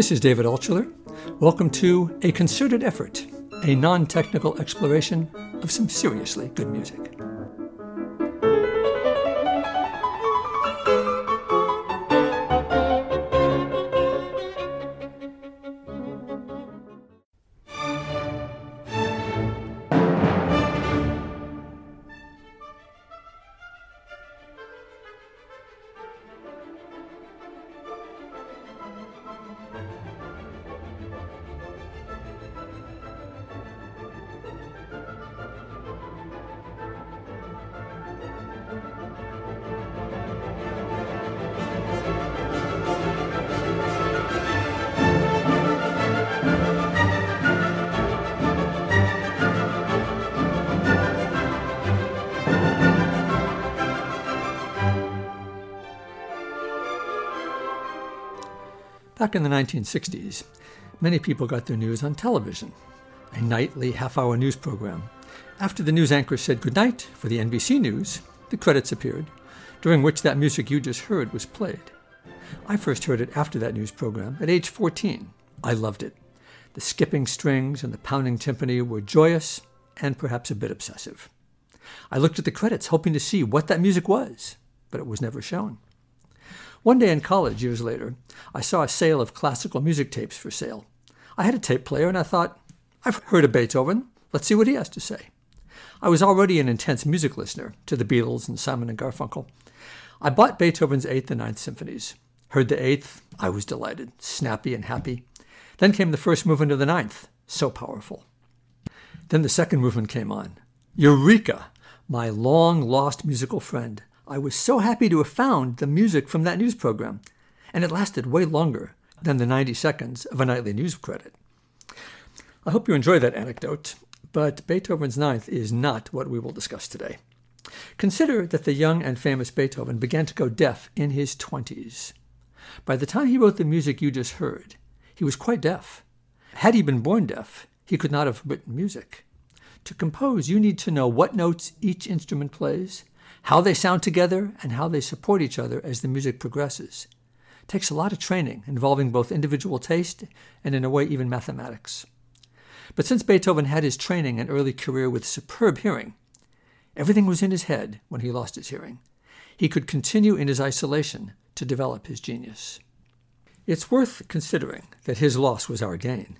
This is David Altshuler. Welcome to A Concerted Effort, a non technical exploration of some seriously good music. Back in the 1960s, many people got their news on television, a nightly half hour news program. After the news anchor said goodnight for the NBC News, the credits appeared, during which that music you just heard was played. I first heard it after that news program at age 14. I loved it. The skipping strings and the pounding timpani were joyous and perhaps a bit obsessive. I looked at the credits hoping to see what that music was, but it was never shown. One day in college, years later, I saw a sale of classical music tapes for sale. I had a tape player and I thought, I've heard of Beethoven. Let's see what he has to say. I was already an intense music listener to the Beatles and Simon and Garfunkel. I bought Beethoven's Eighth and Ninth Symphonies. Heard the Eighth, I was delighted, snappy and happy. Then came the first movement of the Ninth, so powerful. Then the second movement came on. Eureka! My long lost musical friend. I was so happy to have found the music from that news program, and it lasted way longer than the 90 seconds of a nightly news credit. I hope you enjoy that anecdote, but Beethoven's Ninth is not what we will discuss today. Consider that the young and famous Beethoven began to go deaf in his 20s. By the time he wrote the music you just heard, he was quite deaf. Had he been born deaf, he could not have written music. To compose, you need to know what notes each instrument plays, how they sound together, and how they support each other as the music progresses. It takes a lot of training involving both individual taste and, in a way, even mathematics. But since Beethoven had his training and early career with superb hearing, everything was in his head when he lost his hearing. He could continue in his isolation to develop his genius. It's worth considering that his loss was our gain.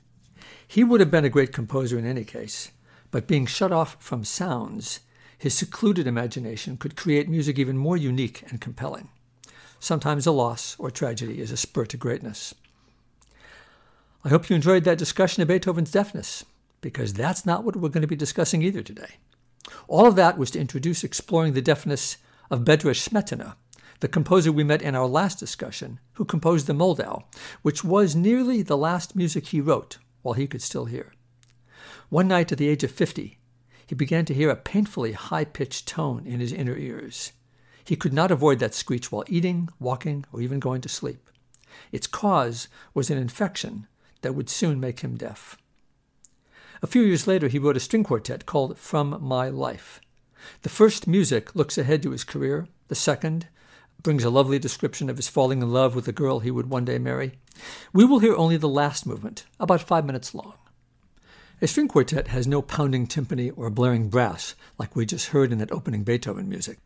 He would have been a great composer in any case, but being shut off from sounds his secluded imagination could create music even more unique and compelling. Sometimes a loss or tragedy is a spur to greatness. I hope you enjoyed that discussion of Beethoven's deafness, because that's not what we're going to be discussing either today. All of that was to introduce exploring the deafness of Bedřich Smetana, the composer we met in our last discussion, who composed the Moldau, which was nearly the last music he wrote while he could still hear. One night at the age of 50, he began to hear a painfully high pitched tone in his inner ears. He could not avoid that screech while eating, walking, or even going to sleep. Its cause was an infection that would soon make him deaf. A few years later, he wrote a string quartet called From My Life. The first music looks ahead to his career, the second brings a lovely description of his falling in love with the girl he would one day marry. We will hear only the last movement, about five minutes long. A string quartet has no pounding timpani or blaring brass like we just heard in that opening Beethoven music.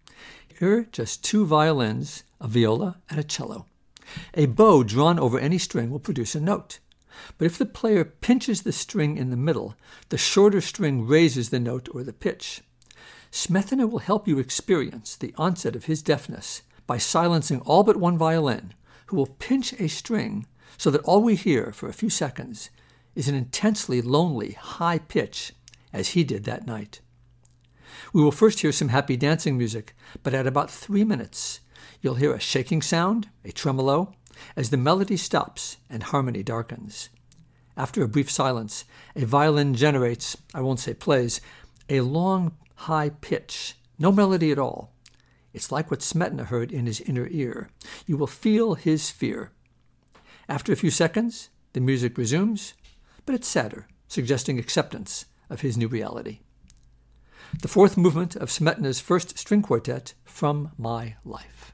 Here are just two violins, a viola, and a cello. A bow drawn over any string will produce a note. But if the player pinches the string in the middle, the shorter string raises the note or the pitch. Smetana will help you experience the onset of his deafness by silencing all but one violin, who will pinch a string so that all we hear for a few seconds is an intensely lonely, high pitch, as he did that night. We will first hear some happy dancing music, but at about three minutes, you'll hear a shaking sound, a tremolo, as the melody stops and harmony darkens. After a brief silence, a violin generates, I won't say plays, a long, high pitch, no melody at all. It's like what Smetana heard in his inner ear. You will feel his fear. After a few seconds, the music resumes, but it's sadder, suggesting acceptance of his new reality. The fourth movement of Smetana's first string quartet, From My Life.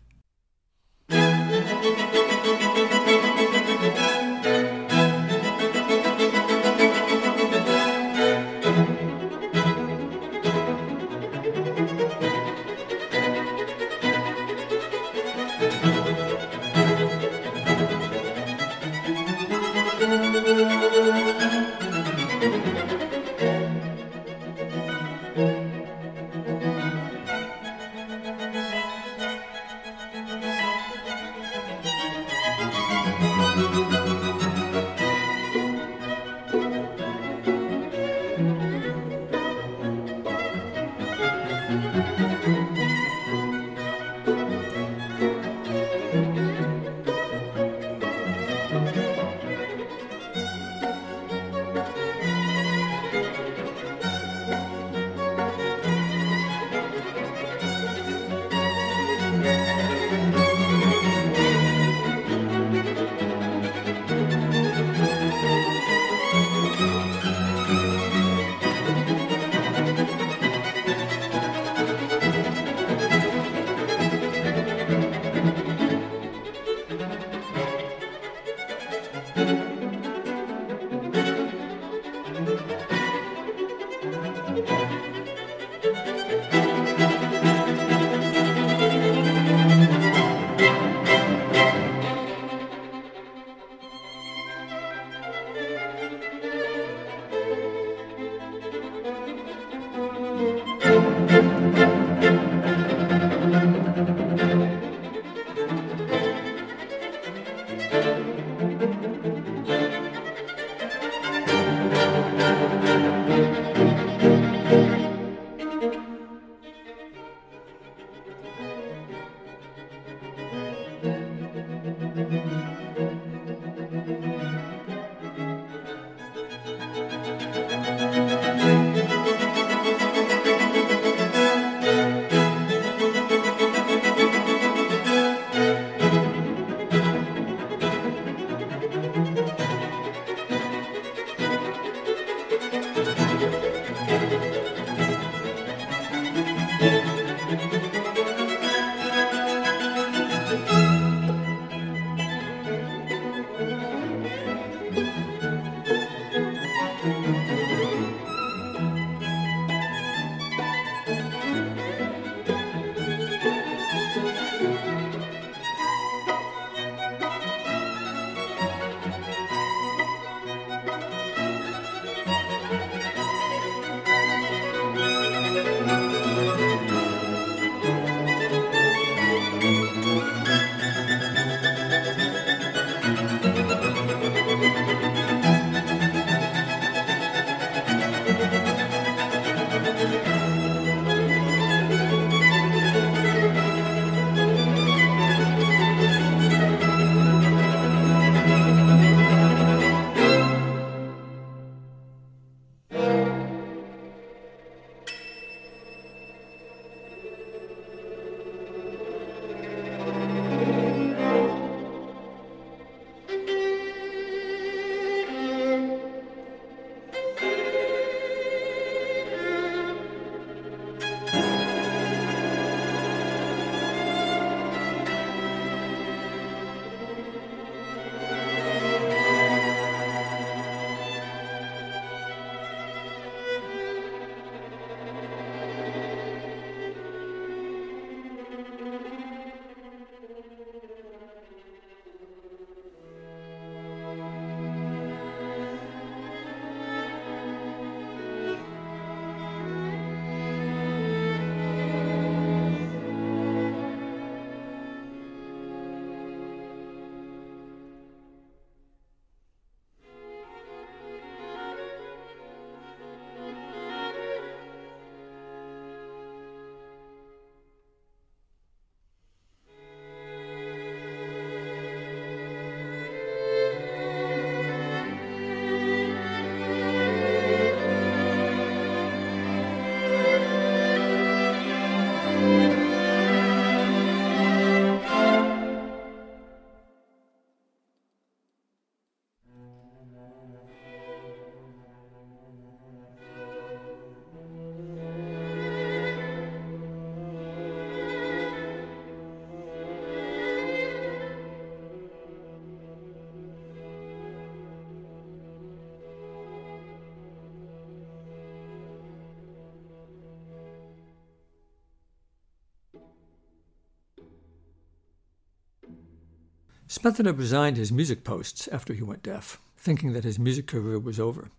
Smetana resigned his music posts after he went deaf, thinking that his music career was over.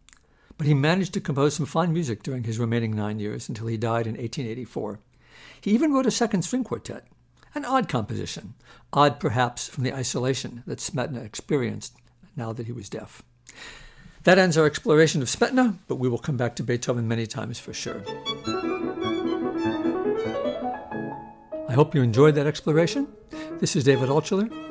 But he managed to compose some fine music during his remaining nine years until he died in 1884. He even wrote a second string quartet, an odd composition, odd perhaps from the isolation that Smetana experienced now that he was deaf. That ends our exploration of Smetana, but we will come back to Beethoven many times for sure. I hope you enjoyed that exploration. This is David Altshuler.